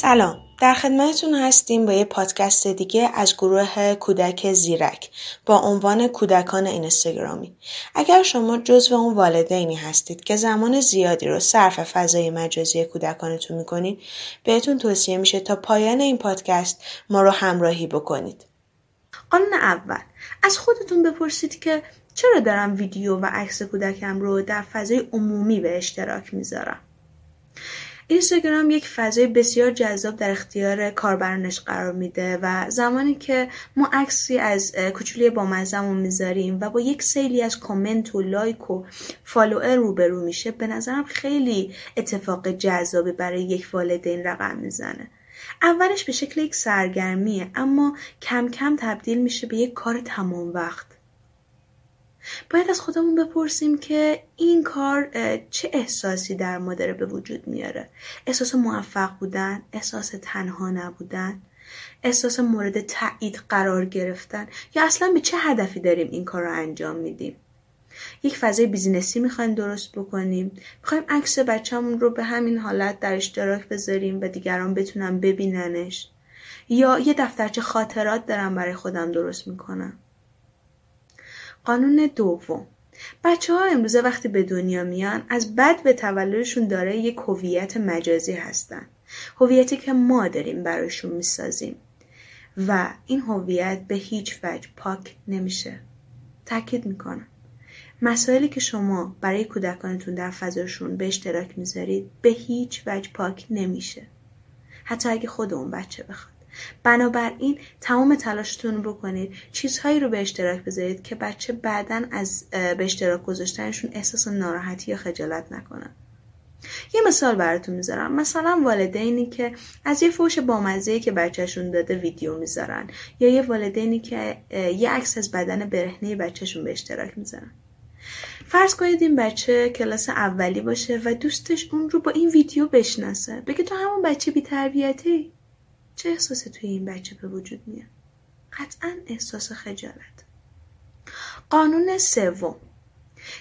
سلام. در خدمتتون هستیم با یه پادکست دیگه از گروه کودک زیرک با عنوان کودکان اینستاگرامی. اگر شما جزو اون والدینی هستید که زمان زیادی رو صرف فضای مجازی کودکانتون می‌کنید بهتون توصیه میشه تا پایان این پادکست ما رو همراهی بکنید. قانون اول. از خودتون بپرسید که چرا دارم ویدیو و عکس کودکم رو در فضای عمومی به اشتراک می‌ذارم؟ اینستاگرام یک فضای بسیار جذاب در اختیار کاربرانش قرار میده و زمانی که ما عکسی از کوچولوی بامزمون می‌ذاریم و با یک سیلی از کامنت و لایک و فالوئر روبرو میشه به نظرم خیلی اتفاق جذابی برای یک والدین رقم می‌زنه. اولش به شکل یک سرگرمیه اما کم کم تبدیل میشه به یک کار تمام وقت. باید از خودمون بپرسیم که این کار چه احساسی در ما داره به وجود میاره؟ احساس موفق بودن احساس تنها نبودن احساس مورد تایید قرار گرفتن یا اصلا به چه هدفی داریم این کار رو انجام میدیم؟ یک فضای بیزینسی می‌خوایم درست بکنیم. می‌خوایم عکس بچهمون رو به همین حالت در اشتراک بذاریم و دیگران بتونن ببیننش. یا یه دفترچه خاطرات دارم برای خودم درست می‌کنم قانون دوم. بچه ها امروزه وقتی به دنیا میان از بد به تولدشون داره یک هویت مجازی هستن. هویتی که ما داریم براشون می‌سازیم. و این هویت به هیچ وجه پاک نمیشه. تاکید می‌کنم. مسائلی که شما برای کودکانتون در فضاشون به اشتراک می‌ذارید به هیچ وجه پاک نمیشه. حتی اگه خود اون بچه بخواد. بنابراین تمام تلاشتون رو بکنید. چیزهایی رو به اشتراک بذارید که بچه بعدا از به اشتراک گذاشتنشون احساس ناراحتی یا خجالت نکنن. یه مثال براتون می‌ذارم. مثلا والدینی که از یه فوش بامزه که بچهشون داده ویدیو می‌ذارن یا یه والدینی که یه عکس از بدن برهنه بچهشون به اشتراک می‌ذارن. فرض کنید این بچه کلاس اولی باشه و دوستش اون رو با این ویدیو بشناسه. بگه تو همون بچه بیتربیتی؟ چه احساسی توی این بچه به وجود میاد؟ قطعا احساس خجالت. قانون سوم.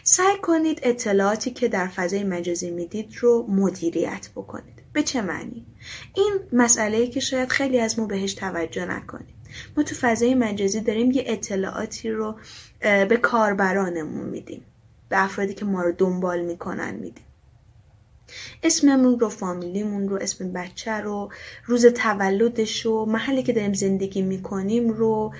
سعی کنید اطلاعاتی که در فضای مجازی می‌دید رو مدیریت بکنید. به چه معنی؟ این مسئله که شاید خیلی از ما بهش توجه نکنیم ما تو فضای مجازی داریم یه اطلاعاتی رو به کاربرانمون میدیم. به افرادی که ما رو دنبال می‌کنن میدیم. اسممون رو فامیلیمون رو اسم بچه رو روز تولدش رو محلی که داریم زندگی می‌کنیم رو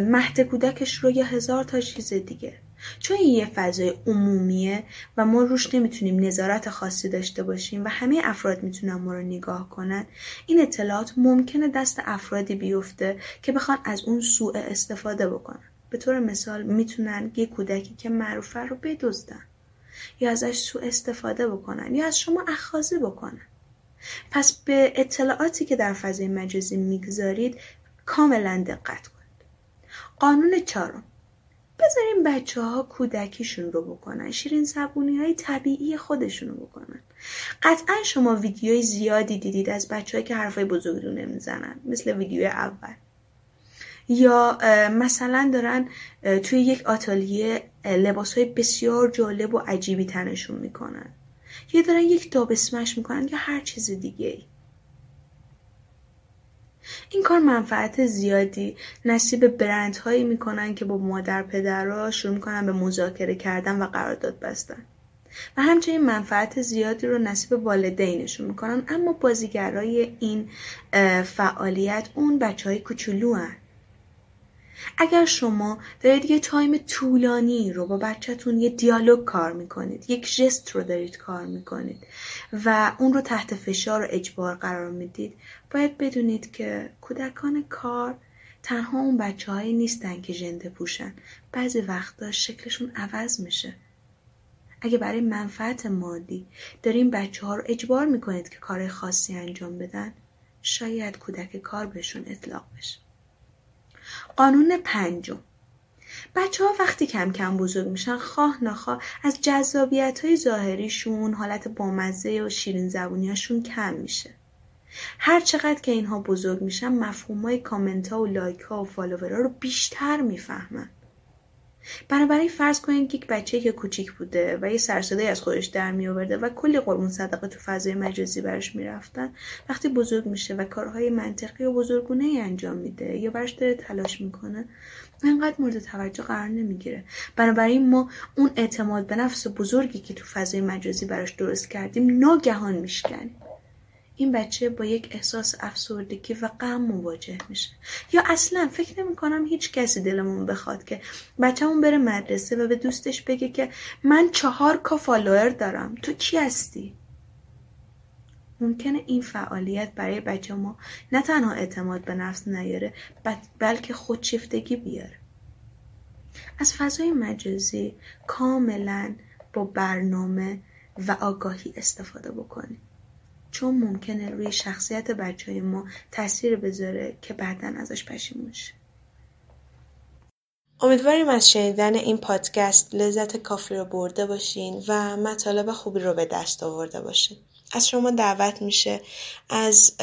مهد کودکش رو یا هزار تا چیز دیگه. چون این یه فضای عمومیه و ما روش نمی‌تونیم نظارت خاصی داشته باشیم و همه افراد می‌تونن ما رو نگاه کنن این اطلاعات ممکنه دست افرادی بیفته که بخوان از اون سوء استفاده بکنن. به طور مثال می‌تونن یه کودکی که معروفه رو بدزدن. یا ازش سوء استفاده بکنن یا از شما اخاذی بکنن. پس به اطلاعاتی که در فضای مجازی می‌گذارید کاملا دقت کنید. قانون چهارم. بذارین بچه ها کودکیشون رو بکنن شیرین زبونی های طبیعی خودشون رو بکنن. قطعا شما ویدیوی زیادی دیدید از بچه که حرفای بزرگی رو نمی‌زنن مثل ویدیوی اول. یا مثلا دارن توی یک آتالیه لباس های بسیار جالب و عجیبی تنشون می‌کنن یا دارن یک دابسمش می‌کنن یا هر چیز دیگه ای. این کار منفعت زیادی نصیب برند هایی می‌کنن که با مادر پدرها شروع می‌کنن به مذاکره کردن و قرارداد بستن و همچنین منفعت زیادی رو نصیب والدینشون می‌کنن اما بازیگرای این فعالیت اون بچه های کوچولو هن. اگر شما دارید یه تایم طولانی رو با بچهتون یه دیالوگ کار می‌کنید یک جست رو دارید کار می‌کنید و اون رو تحت فشار و اجبار قرار می‌دید باید بدونید که کودکان کار تنها اون بچه هایی نیستن که جنده پوشن. بعضی وقتا شکلشون عوض میشه. اگه برای منفعت مادی داریم بچه ها رو اجبار می‌کنید که کار خاصی انجام بدن شاید کودک کار بهشون اطلاق بشه. قانون پنجم. بچه ها وقتی کم کم بزرگ میشن خواه نخواه از جذابیت های ظاهریشون حالت بامزه و شیرین زبونیاشون کم میشه. هر چقدر که اینها بزرگ میشن مفهوم های کامنت ها و لایک ها و فالوور ها رو بیشتر می‌فهمن. بنابراین فرض کنید یک بچه که کوچیک بوده و یه سر و صدا از خودش در می آورده و کلی قربون صدقه تو فضای مجازی براش می‌رفتن وقتی بزرگ میشه و کارهای منطقی و بزرگونه ای انجام میده یا براش داره تلاش می‌کنه انقدر مورد توجه قرار نمی‌گیره. بنابراین ما اون اعتماد به نفس بزرگی که تو فضای مجازی براش درست کردیم ناگهان میشکنیم. این بچه با یک احساس افسردگی و غم مواجه میشه. یا اصلا فکر نمی کنم هیچ کسی دلمون بخواد که بچهمون بره مدرسه و به دوستش بگه که من چهار کا فالوور دارم. تو کی هستی؟ ممکنه این فعالیت برای بچه ما نه تنها اعتماد به نفس نیاره بلکه خودشیفتگی بیاره. از فضای مجازی کاملا با برنامه و آگاهی استفاده بکنیم. چون ممکنه روی شخصیت بچه ما تاثیر بذاره که بعدا ازش پشیمون شه امیدواریم از شنیدن این پادکست لذت کافی رو برده باشین و مطالب خوبی رو به دست آورده باشین. از شما دعوت میشه از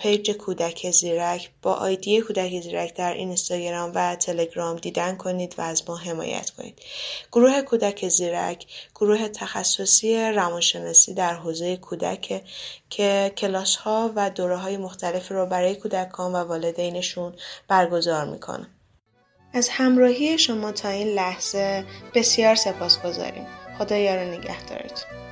پیج کودک زیرک با آیدی کودک زیرک در اینستاگرام و تلگرام دیدن کنید و از ما حمایت کنید. گروه کودک زیرک گروه تخصصی روانشناسی در حوزه کودک که کلاس ها و دوره های مختلف رو برای کودکان و والدینشون برگزار می‌کنه. از همراهی شما تا این لحظه بسیار سپاس گذاریم خدا یار نگهدارتون.